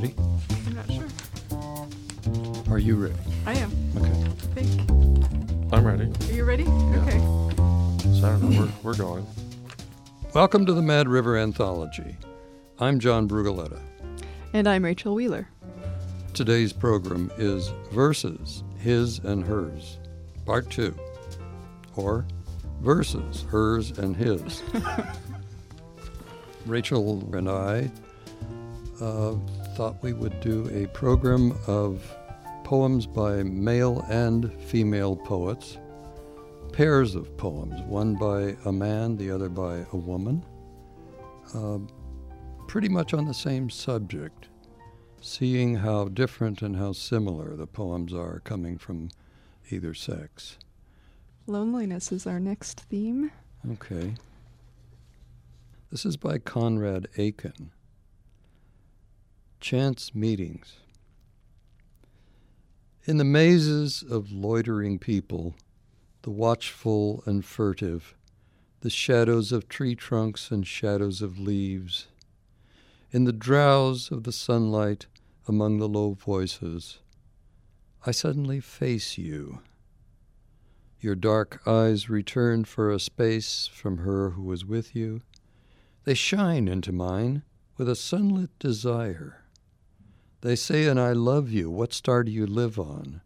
ready? I'm not sure. Are you ready? I am. Okay. I think. I'm ready. Are you ready? Okay. So I don't know. We're, we're going. Welcome to the Mad River Anthology. I'm John Brugaletta. And I'm Rachel Wheeler. Today's program is Verses, His and Hers, Part 2, or Verses, Hers and His. Rachel and I uh, thought we would do a program of poems by male and female poets, pairs of poems, one by a man, the other by a woman, uh, pretty much on the same subject, seeing how different and how similar the poems are coming from either sex. Loneliness is our next theme. Okay. This is by Conrad Aiken. Chance Meetings. In the mazes of loitering people, the watchful and furtive, the shadows of tree trunks and shadows of leaves, in the drowse of the sunlight among the low voices, I suddenly face you. Your dark eyes return for a space from her who was with you. They shine into mine with a sunlit desire. They say, and I love you. What star do you live on?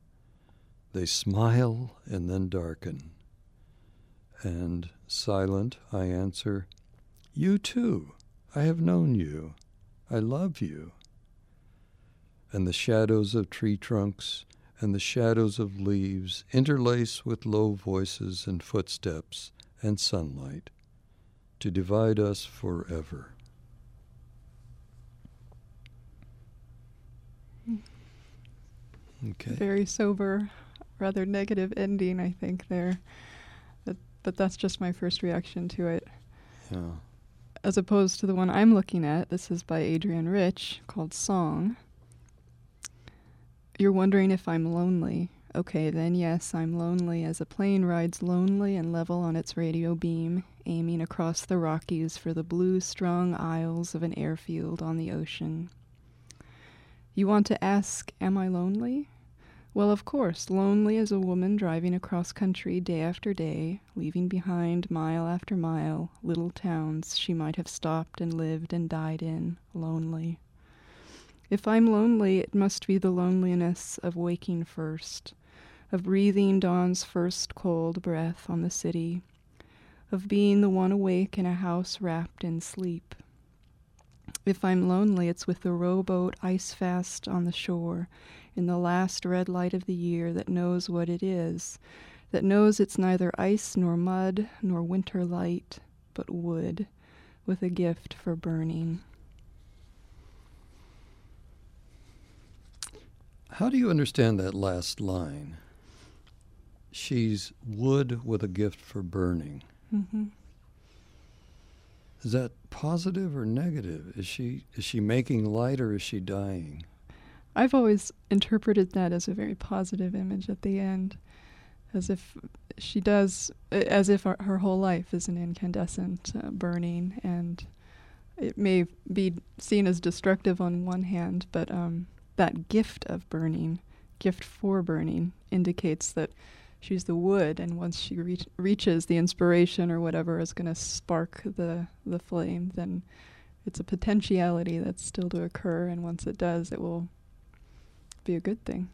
They smile and then darken. And silent, I answer, You too. I have known you. I love you. And the shadows of tree trunks and the shadows of leaves interlace with low voices and footsteps and sunlight to divide us forever. Okay. Very sober, rather negative ending, I think, there. But, but that's just my first reaction to it. Yeah. As opposed to the one I'm looking at, this is by Adrienne Rich called Song. You're wondering if I'm lonely. Okay, then yes, I'm lonely as a plane rides lonely and level on its radio beam, aiming across the Rockies for the blue strong isles of an airfield on the ocean. You want to ask, Am I lonely? Well, of course, lonely as a woman driving across country day after day, leaving behind mile after mile little towns she might have stopped and lived and died in, lonely. If I'm lonely, it must be the loneliness of waking first, of breathing dawn's first cold breath on the city, of being the one awake in a house wrapped in sleep. If I'm lonely, it's with the rowboat ice fast on the shore, in the last red light of the year that knows what it is, that knows it's neither ice nor mud nor winter light, but wood, with a gift for burning. How do you understand that last line? She's wood with a gift for burning. Mm-hmm. Is that positive or negative? Is she is she making light or is she dying? I've always interpreted that as a very positive image at the end, as if she does, as if her, her whole life is an incandescent uh, burning, and it may be seen as destructive on one hand, but um, that gift of burning, gift for burning, indicates that she's the wood, and once she reach, reaches the inspiration or whatever is going to spark the the flame, then it's a potentiality that's still to occur, and once it does, it will be a good thing.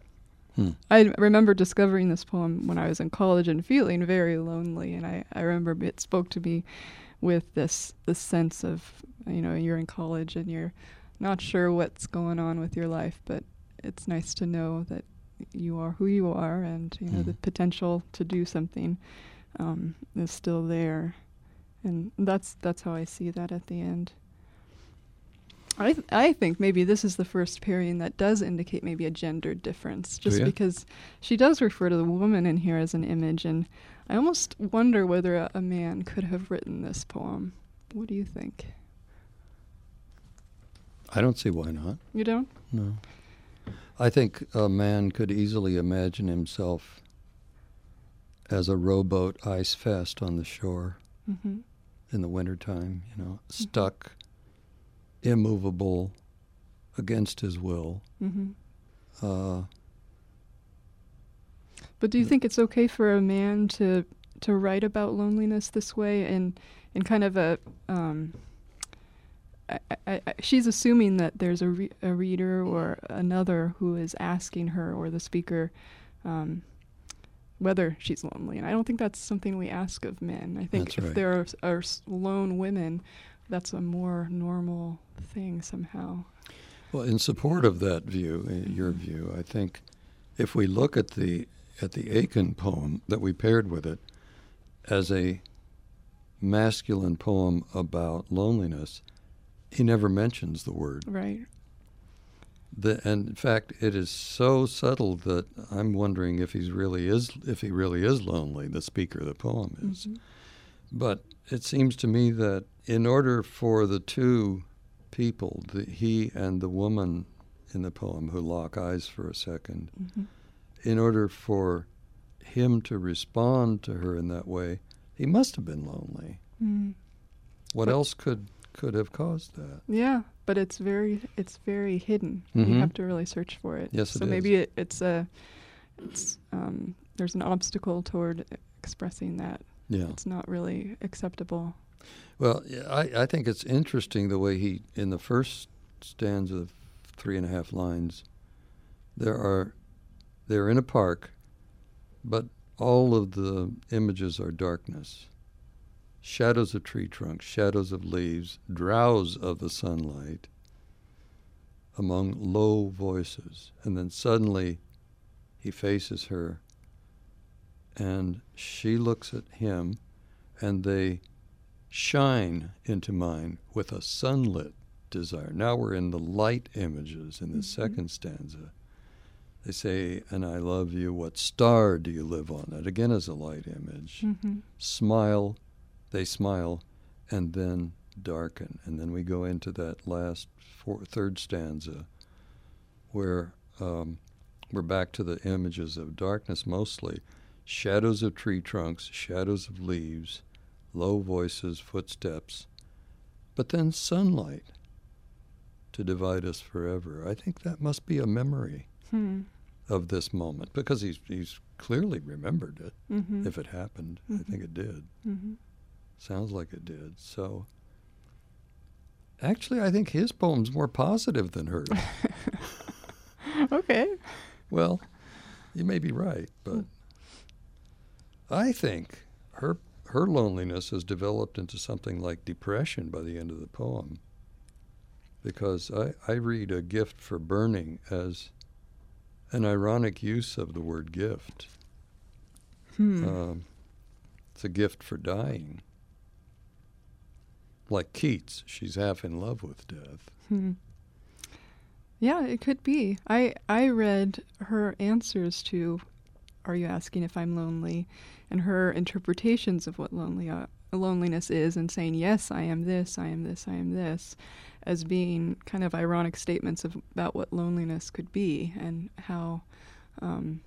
Hmm. I remember discovering this poem when I was in college and feeling very lonely, and I, I remember it spoke to me with this this sense of you know you're in college and you're not sure what's going on with your life, but it's nice to know that you are who you are, and you know Mhm. the potential to do something um, is still there, and that's that's how I see that at the end. I th- I think maybe this is the first pairing that does indicate maybe a gender difference, just ya? because she does refer to the woman in here as an image, and I almost wonder whether a, a man could have written this poem. What do you think? I don't see why not. You don't? No. I think a man could easily imagine himself as a rowboat ice fast on the shore Mm-hmm. in the wintertime, you know, stuck, immovable, against his will. hmm Uh, But do you Th- think it's okay for a man to to write about loneliness this way and in kind of a um, I, I, I, she's assuming that there's a, re- a reader or another who is asking her or the speaker um, whether she's lonely, and I don't think that's something we ask of men. I think That's if right. there are, are lone women, that's a more normal thing somehow. well, in support of that view, uh, your view, I think if we look at the at the Aiken poem that we paired with it as a masculine poem about loneliness, he never mentions the word. Right. The, and in fact, it is so subtle that I'm wondering if he's really is if he really is lonely. The speaker of the poem is. Mhm. But it seems to me that in order for the two people, the, he and the woman in the poem who lock eyes for a second, Mhm. in order for him to respond to her in that way, he must have been lonely. Mm. What But- else could could have caused that? Yeah, but it's very it's very hidden. Mhm. You have to really search for it. Yes, so it is. maybe it, it's a it's um, there's an obstacle toward expressing that. Yeah. It's not really acceptable. Well, I, I think it's interesting the way he, in the first stanza of three and a half lines, there are, they're in a park, but all of the images are darkness. Shadows of tree trunks, shadows of leaves, drowse of the sunlight among low voices. And then suddenly he faces her and she looks at him and they shine into mine with a sunlit desire. Now we're in the light images in the Mhm. second stanza. They say, and I love you, what star do you live on? That again is a light image. Mm-hmm. Smile, they smile, and then darken. And then we go into that last four, third stanza where um, we're back to the images of darkness mostly. Shadows of tree trunks, shadows of leaves, low voices, footsteps, but then sunlight to divide us forever. I think that must be a memory Hmm. of this moment because he's he's clearly remembered it Mm-hmm. if it happened. I Mhm. think it did. mm-hmm. Sounds like it did. So actually I think his poem's more positive than hers. okay. well, you may be right, but I think her her loneliness has developed into something like depression by the end of the poem. Because I, I read a gift for burning as an ironic use of the word gift. Hmm. Um, it's a gift for dying. Like Keats, she's half in love with death. Hmm. Yeah, it could be. I I read her answers to "Are you asking if I'm lonely?" and her interpretations of what lonely uh, loneliness is, and saying yes, I am this, I am this, I am this, as being kind of ironic statements of about what loneliness could be and how um,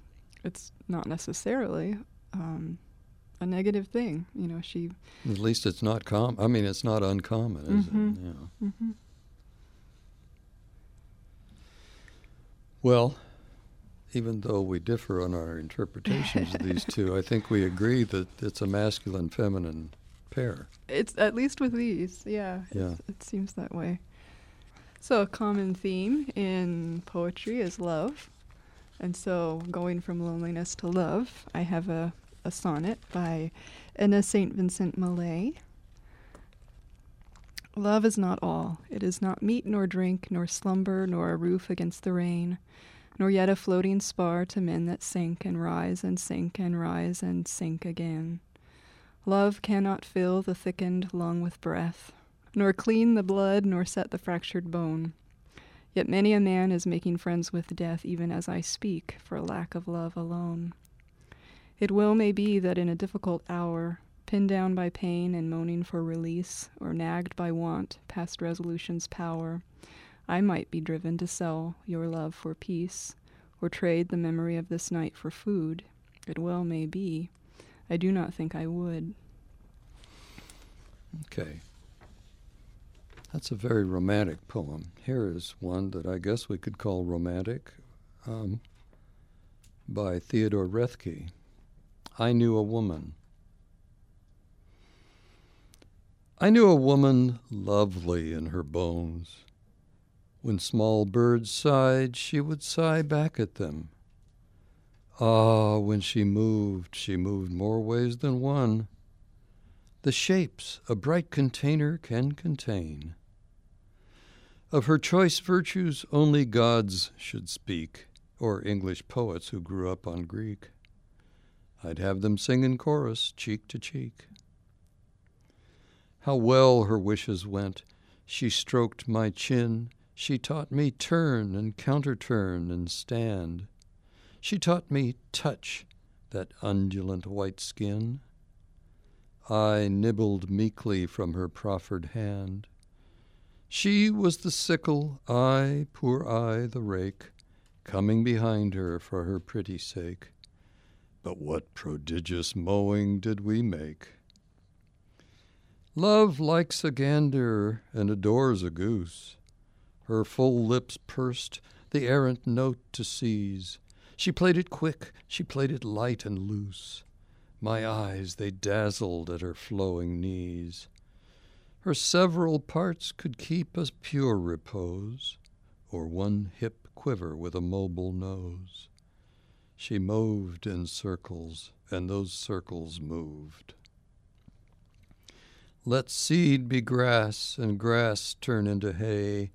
it's not necessarily um, a negative thing. You know, she. At least it's not com. I mean, it's not uncommon, is Mhm. it? Yeah. hmm Well, even though we differ on our interpretations of these two, I think we agree that it's a masculine feminine pair. It's at least with these, yeah. Yeah. It seems that way. So a common theme in poetry is love. And so going from loneliness to love, I have a, a sonnet by Edna St. Vincent Millay. Love is not all. It is not meat nor drink, nor slumber, nor a roof against the rain, nor yet a floating spar to men that sink and rise and sink and rise and sink again. Love cannot fill the thickened lung with breath, nor clean the blood, nor set the fractured bone. Yet many a man is making friends with death even as I speak, for lack of love alone. It well may be that in a difficult hour, pinned down by pain and moaning for release, or nagged by want past resolution's power, I might be driven to sell your love for peace, or trade the memory of this night for food. It well may be. I do not think I would. Okay. That's a very romantic poem. Here is one that I guess we could call romantic um, by Theodore Roethke. I knew a woman. I knew a woman lovely in her bones. When small birds sighed, she would sigh back at them. Ah, when she moved, she moved more ways than one. The shapes a bright container can contain. Of her choice virtues, only gods should speak, or English poets who grew up on Greek. I'd have them sing in chorus, cheek to cheek. How well her wishes went! She stroked my chin, she taught me turn and counterturn and stand. She taught me touch that undulant white skin. I nibbled meekly from her proffered hand. She was the sickle, I, poor I, the rake, coming behind her for her pretty sake. But what prodigious mowing did we make! Love likes a gander and adores a goose. Her full lips pursed, the errant note to seize. She played it quick, she played it light and loose. My eyes they dazzled at her flowing knees. Her several parts could keep a pure repose, or one hip quiver with a mobile nose. She moved in circles, and those circles moved. Let seed be grass, and grass turn into hay.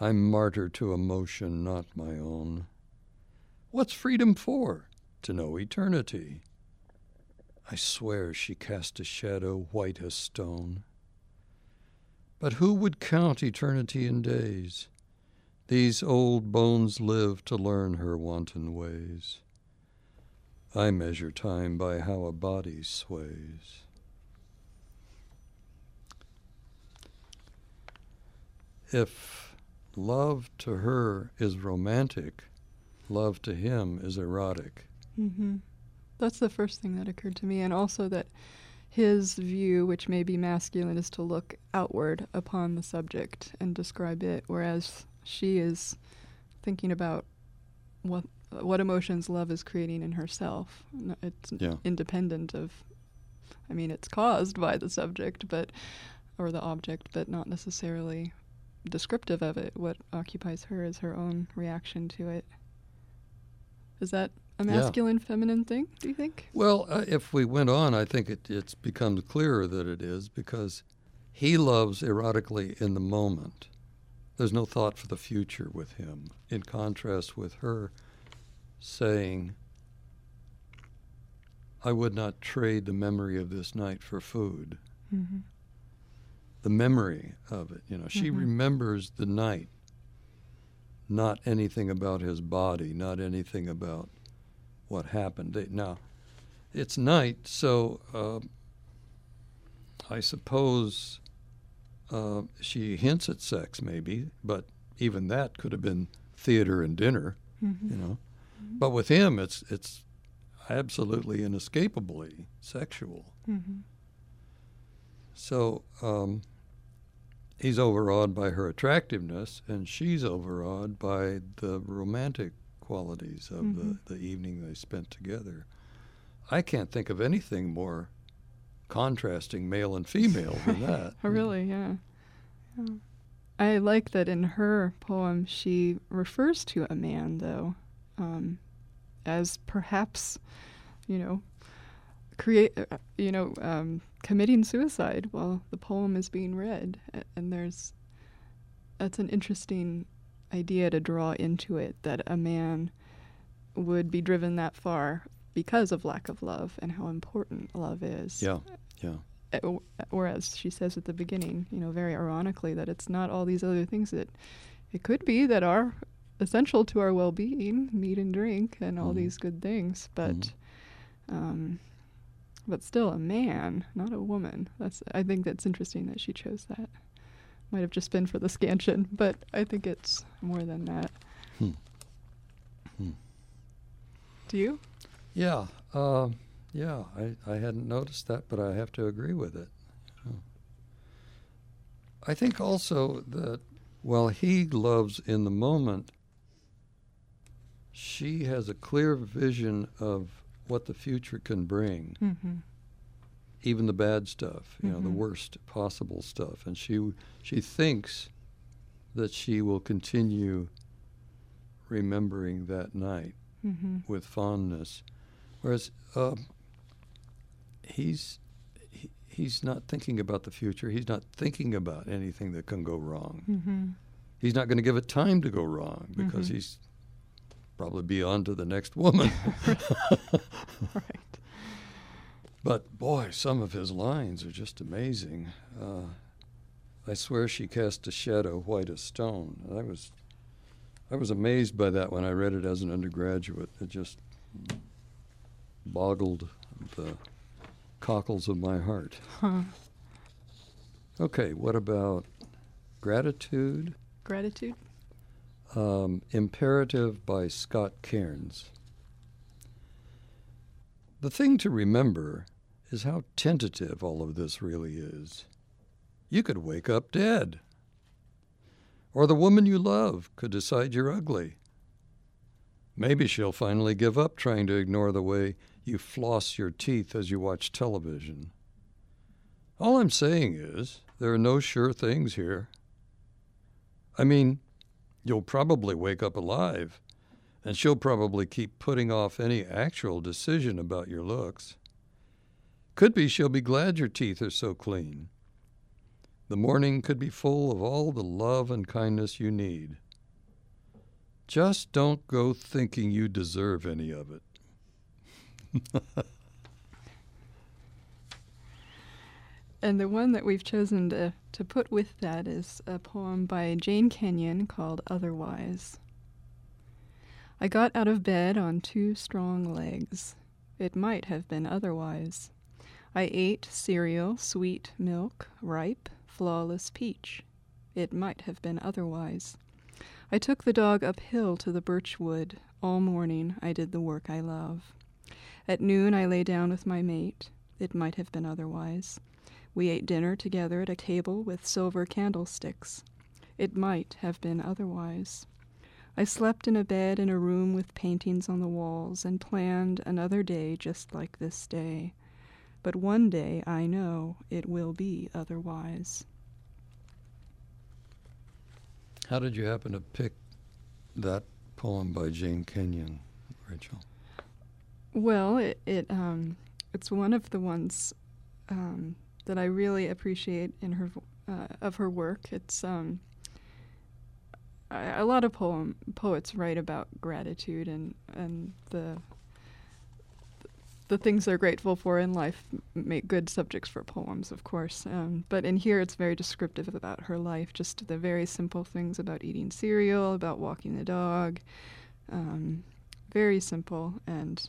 I'm martyr to emotion, not my own. What's freedom for? To know eternity. I swear she cast a shadow white as stone. But who would count eternity in days? These old bones live to learn her wanton ways. I measure time by how a body sways. If love to her is romantic, love to him is erotic. Mm-hmm. That's the first thing that occurred to me, and also that his view, which may be masculine, is to look outward upon the subject and describe it, whereas she is thinking about what what emotions love is creating in herself. It's yeah. independent of. I mean, it's caused by the subject, but or the object, but not necessarily descriptive of it. What occupies her is her own reaction to it. Is that a masculine yeah. feminine thing, do you think? Well, uh, if we went on, I think it it's becomes clearer that it is because he loves erotically in the moment. There's no thought for the future with him, in contrast with her saying, I would not trade the memory of this night for food. Mm-hmm. The memory of it, you know, she mm-hmm. remembers the night, not anything about his body, not anything about what happened. They, now, it's night, so uh, I suppose uh, she hints at sex, maybe, but even that could have been theater and dinner, mm-hmm. you know. Mm-hmm. But with him, it's it's absolutely inescapably sexual. Mm-hmm. So um, he's overawed by her attractiveness, and she's overawed by the romantic qualities of mm-hmm. the, the evening they spent together. I can't think of anything more contrasting male and female than that. oh, really? Yeah. yeah. I like that in her poem she refers to a man, though, um, as perhaps, you know, create, uh, you know, um, committing suicide while the poem is being read, and there's that's an interesting idea to draw into it that a man would be driven that far because of lack of love and how important love is. Yeah, yeah. Uh, whereas she says at the beginning, you know, very ironically, that it's not all these other things that it could be that are essential to our well-being, meat and drink, and all mm-hmm. these good things, but, mm-hmm. um, but still a man, not a woman. That's I think that's interesting that she chose that might have just been for the scansion, but I think it's more than that. Hmm. Hmm. Do you? Yeah, uh, yeah. I, I hadn't noticed that, but I have to agree with it. I think also that while he loves in the moment, she has a clear vision of what the future can bring, Mm-hmm. even the bad stuff, you know, the Mhm. worst possible stuff, and she she thinks that she will continue remembering that night Mm-hmm. with fondness, whereas um, he's he, he's not thinking about the future. He's not thinking about anything that can go wrong. Mm-hmm. He's not going to give it time to go wrong because Mhm. he's probably be on to the next woman. Right. But boy, some of his lines are just amazing. Uh, I swear she cast a shadow white as stone. I was, I was amazed by that when I read it as an undergraduate. It just boggled the cockles of my heart. Huh. Okay, what about gratitude? Gratitude. Um, Imperative by Scott Cairns. The thing to remember is how tentative all of this really is. You could wake up dead. Or the woman you love could decide you're ugly. Maybe she'll finally give up trying to ignore the way you floss your teeth as you watch television. All I'm saying is, there are no sure things here. I mean, you'll probably wake up alive, and she'll probably keep putting off any actual decision about your looks. Could be she'll be glad your teeth are so clean. The morning could be full of all the love and kindness you need. Just don't go thinking you deserve any of it. And the one that we've chosen to, to put with that is a poem by Jane Kenyon called Otherwise. I got out of bed on two strong legs. It might have been otherwise. I ate cereal, sweet milk, ripe, flawless peach. It might have been otherwise. I took the dog uphill to the birch wood. All morning I did the work I love. At noon I lay down with my mate. It might have been otherwise. We ate dinner together at a table with silver candlesticks. It might have been otherwise. I slept in a bed in a room with paintings on the walls and planned another day just like this day. But one day I know it will be otherwise. How did you happen to pick that poem by Jane Kenyon, Rachel? Well, it, it um, it's one of the ones um, that I really appreciate in her uh, of her work. It's um, a lot of poem poets write about gratitude and and the the things they're grateful for in life make good subjects for poems, of course. Um, but in here, it's very descriptive about her life, just the very simple things about eating cereal, about walking the dog. Um, very simple, and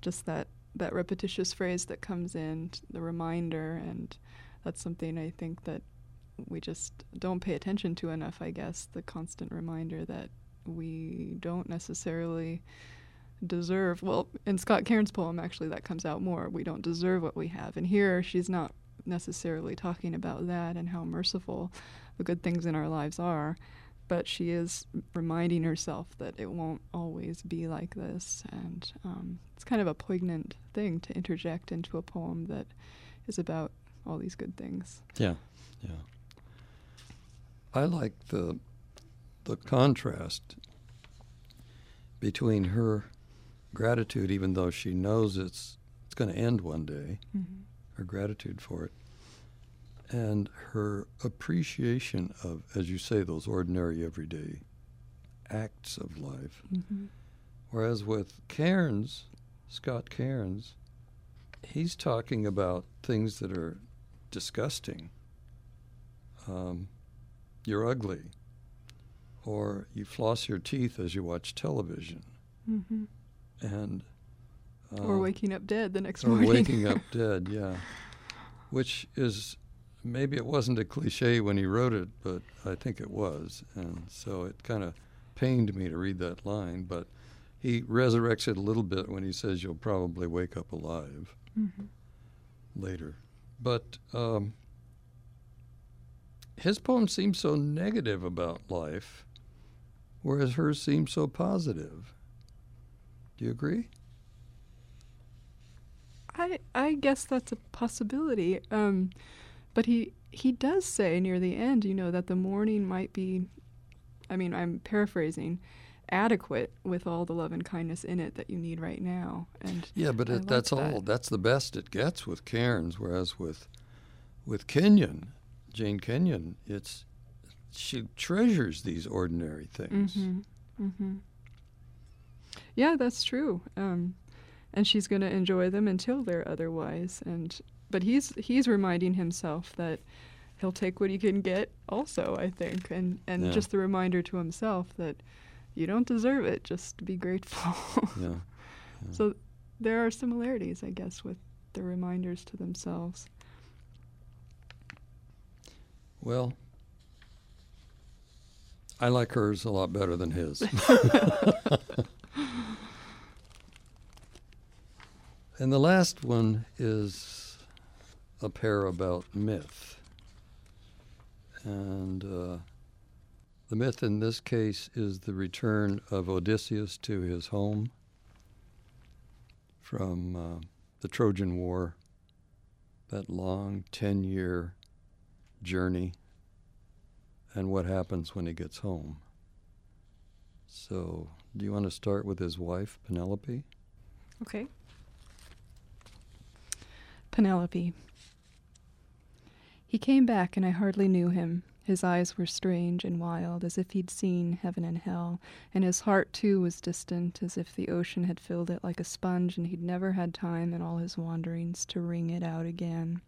just that that repetitious phrase that comes in, the reminder, and that's something I think that we just don't pay attention to enough. I guess the constant reminder that we don't necessarily deserve. Well, in Scott Cairns' poem, actually, that comes out more. We don't deserve what we have, and here she's not necessarily talking about that and how merciful the good things in our lives are. But she is reminding herself that it won't always be like this, and um, it's kind of a poignant thing to interject into a poem that is about all these good things. Yeah, yeah. I like the the contrast between her gratitude, even though she knows it's it's going to end one day, Mm-hmm. her gratitude for it, and her appreciation of, as you say, those ordinary, everyday acts of life. Mm-hmm. Whereas with Cairns, Scott Cairns, he's talking about things that are disgusting. Um, you're ugly, or you floss your teeth as you watch television, Mm-hmm. and uh, or waking up dead the next or morning. waking up dead. Yeah, which is maybe it wasn't a cliche when he wrote it, but I think it was, and so it kind of pained me to read that line. But he resurrects it a little bit when he says you'll probably wake up alive mm-hmm. later. But um, his poem seems so negative about life, whereas hers seems so positive. Do you agree? I I guess that's a possibility. Um, but he he does say near the end, you know, that the morning might be. I mean, I'm paraphrasing. Adequate with all the love and kindness in it that you need right now, and Yeah, but it, that's that. all. That's the best it gets with Cairns, whereas with with Kenyon, Jane Kenyon, it's she treasures these ordinary things. Mm-hmm. Mm-hmm. Yeah, that's true. Um, and she's going to enjoy them until they're otherwise. And but he's he's reminding himself that he'll take what he can get. Also, I think, and and Yeah. just the reminder to himself that you don't deserve it. Just be grateful. Yeah. so there are similarities, I guess, with the reminders to themselves. Well, I like hers a lot better than his. and the last one is a pair about myth. And uh, the myth in this case is the return of Odysseus to his home from uh, the Trojan War, that long 10 year journey and what happens when he gets home. So, do you want to start with his wife, Penelope? Okay. Penelope. He came back, and I hardly knew him. His eyes were strange and wild, as if he'd seen heaven and hell, and his heart, too, was distant, as if the ocean had filled it like a sponge, and he'd never had time in all his wanderings to wring it out again.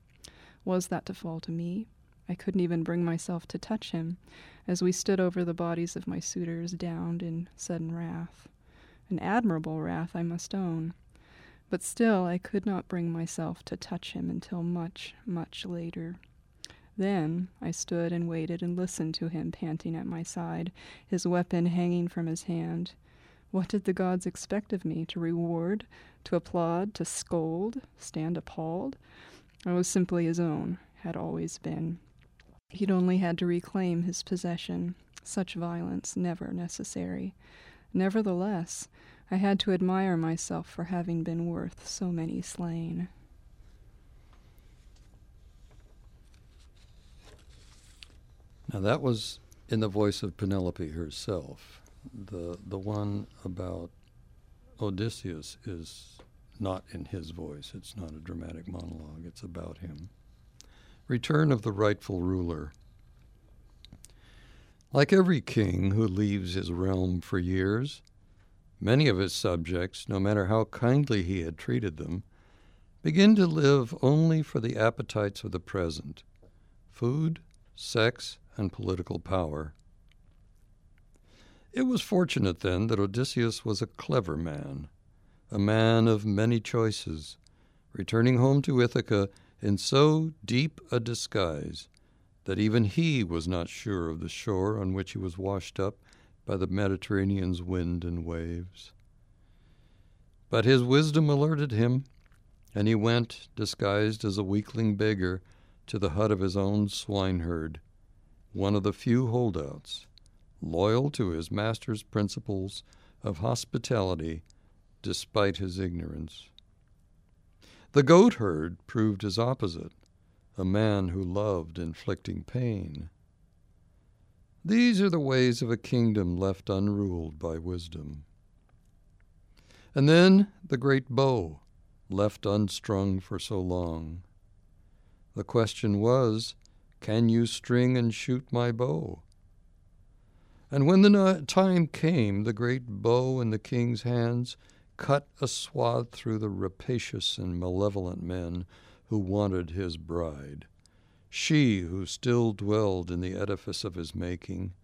Was that to fall to me? I couldn't even bring myself to touch him, as we stood over the bodies of my suitors, downed in sudden wrath. An admirable wrath, I must own. But still, I could not bring myself to touch him until much, much later. Then I stood and waited and listened to him panting at my side, his weapon hanging from his hand. What did the gods expect of me? To reward? To applaud? To scold? Stand appalled? I was simply his own, had always been. He'd only had to reclaim his possession. Such violence never necessary. Nevertheless, I had to admire myself for having been worth so many slain. Now, that was in the voice of Penelope herself. The, the one about Odysseus is not in his voice, it's not a dramatic monologue, it's about him. Return of the rightful ruler. Like every king who leaves his realm for years, many of his subjects, no matter how kindly he had treated them, begin to live only for the appetites of the present food, sex, and political power. It was fortunate then that Odysseus was a clever man, a man of many choices, returning home to Ithaca in so deep a disguise that even he was not sure of the shore on which he was washed up by the Mediterranean's wind and waves. But his wisdom alerted him, and he went, disguised as a weakling beggar, to the hut of his own swineherd, one of the few holdouts, loyal to his master's principles of hospitality despite his ignorance. The goatherd proved his opposite, a man who loved inflicting pain. These are the ways of a kingdom left unruled by wisdom. And then the great bow, left unstrung for so long. The question was, Can you string and shoot my bow? And when the time came, the great bow in the king's hands cut a swath through the rapacious and malevolent men who wanted his bride. She, who still dwelled in the edifice of his making,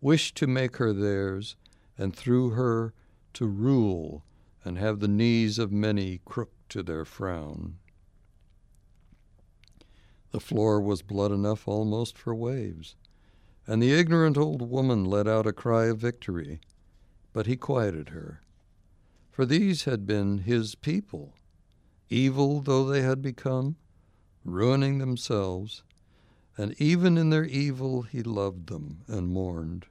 wished to make her theirs, and through her to rule and have the knees of many crook to their frown. The floor was blood enough almost for waves, and the ignorant old woman let out a cry of victory, but he quieted her. For these had been his people, evil though they had become, ruining themselves, and even in their evil he loved them and mourned.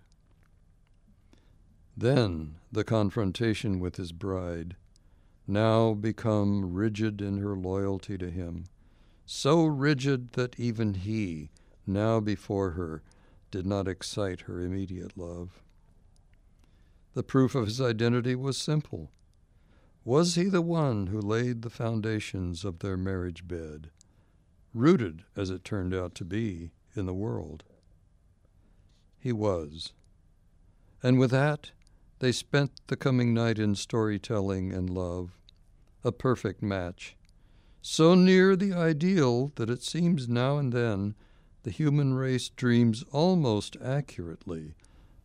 Then the confrontation with his bride, now become rigid in her loyalty to him, so rigid that even he, now before her, did not excite her immediate love. The proof of his identity was simple. Was he the one who laid the foundations of their marriage bed, rooted, as it turned out to be, in the world? He was. And with that, they spent the coming night in storytelling and love, a perfect match, so near the ideal that it seems now and then the human race dreams almost accurately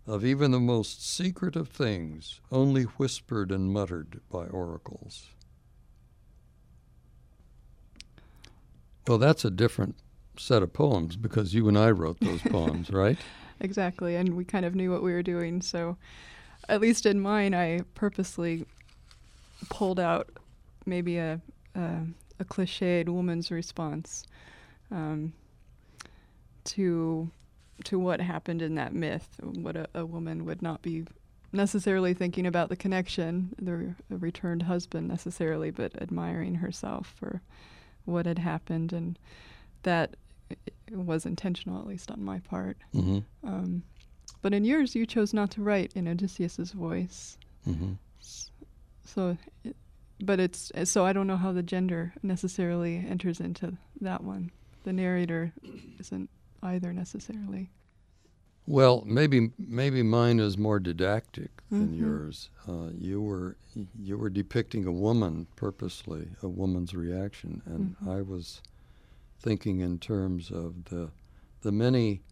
of even the most secret of things, only whispered and muttered by oracles. Well, that's a different set of poems because you and I wrote those poems, right? Exactly, and we kind of knew what we were doing. So, at least in mine, I purposely pulled out maybe a a, a cliched woman's response um, to to what happened in that myth, what a, a, woman would not be necessarily thinking about the connection, the returned husband necessarily, but admiring herself for what had happened, and that was intentional, at least on my part. Mm-hmm. Um, but in yours, you chose not to write in Odysseus's voice. Mm-hmm. So, but it's so I don't know how the gender necessarily enters into that one. The narrator isn't either necessarily. Well, maybe maybe mine is more didactic than Mhm. yours. Uh, you were you were depicting a woman purposely, a woman's reaction, and Mhm. I was thinking in terms of the the many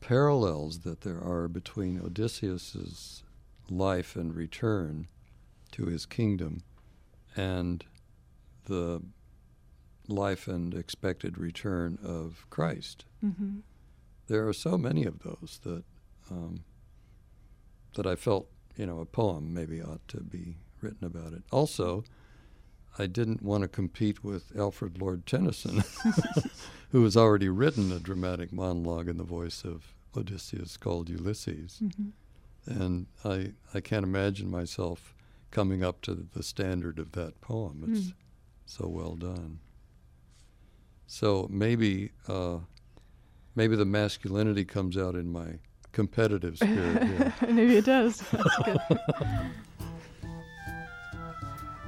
parallels that there are between Odysseus's life and return to his kingdom and the life and expected return of Christ Mm-hmm. there are so many of those that um, that I felt you know a poem maybe ought to be written about it. Also, I didn't want to compete with Alfred Lord Tennyson, who has already written a dramatic monologue in the voice of Odysseus called Ulysses, Mm-hmm. and I I can't imagine myself coming up to the standard of that poem. It's Mm. so well done. So maybe uh, maybe the masculinity comes out in my competitive spirit. Maybe it does.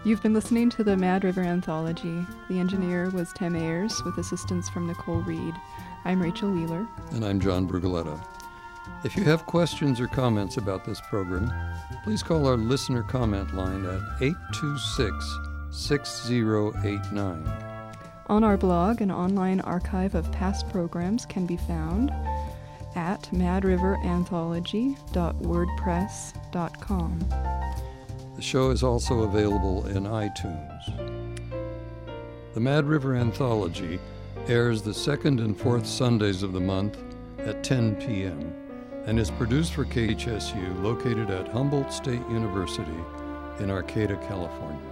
You've been listening to the Mad River Anthology. The engineer was Tim Ayers with assistance from Nicole Reed. I'm Rachel Wheeler. And I'm John Brugaletta. If you have questions or comments about this program, please call our listener comment line at 826 6089. On our blog, an online archive of past programs can be found at madriveranthology.wordpress.com. The show is also available in iTunes. The Mad River Anthology airs the second and fourth Sundays of the month at 10 p.m. and is produced for KHSU located at Humboldt State University in Arcata, California.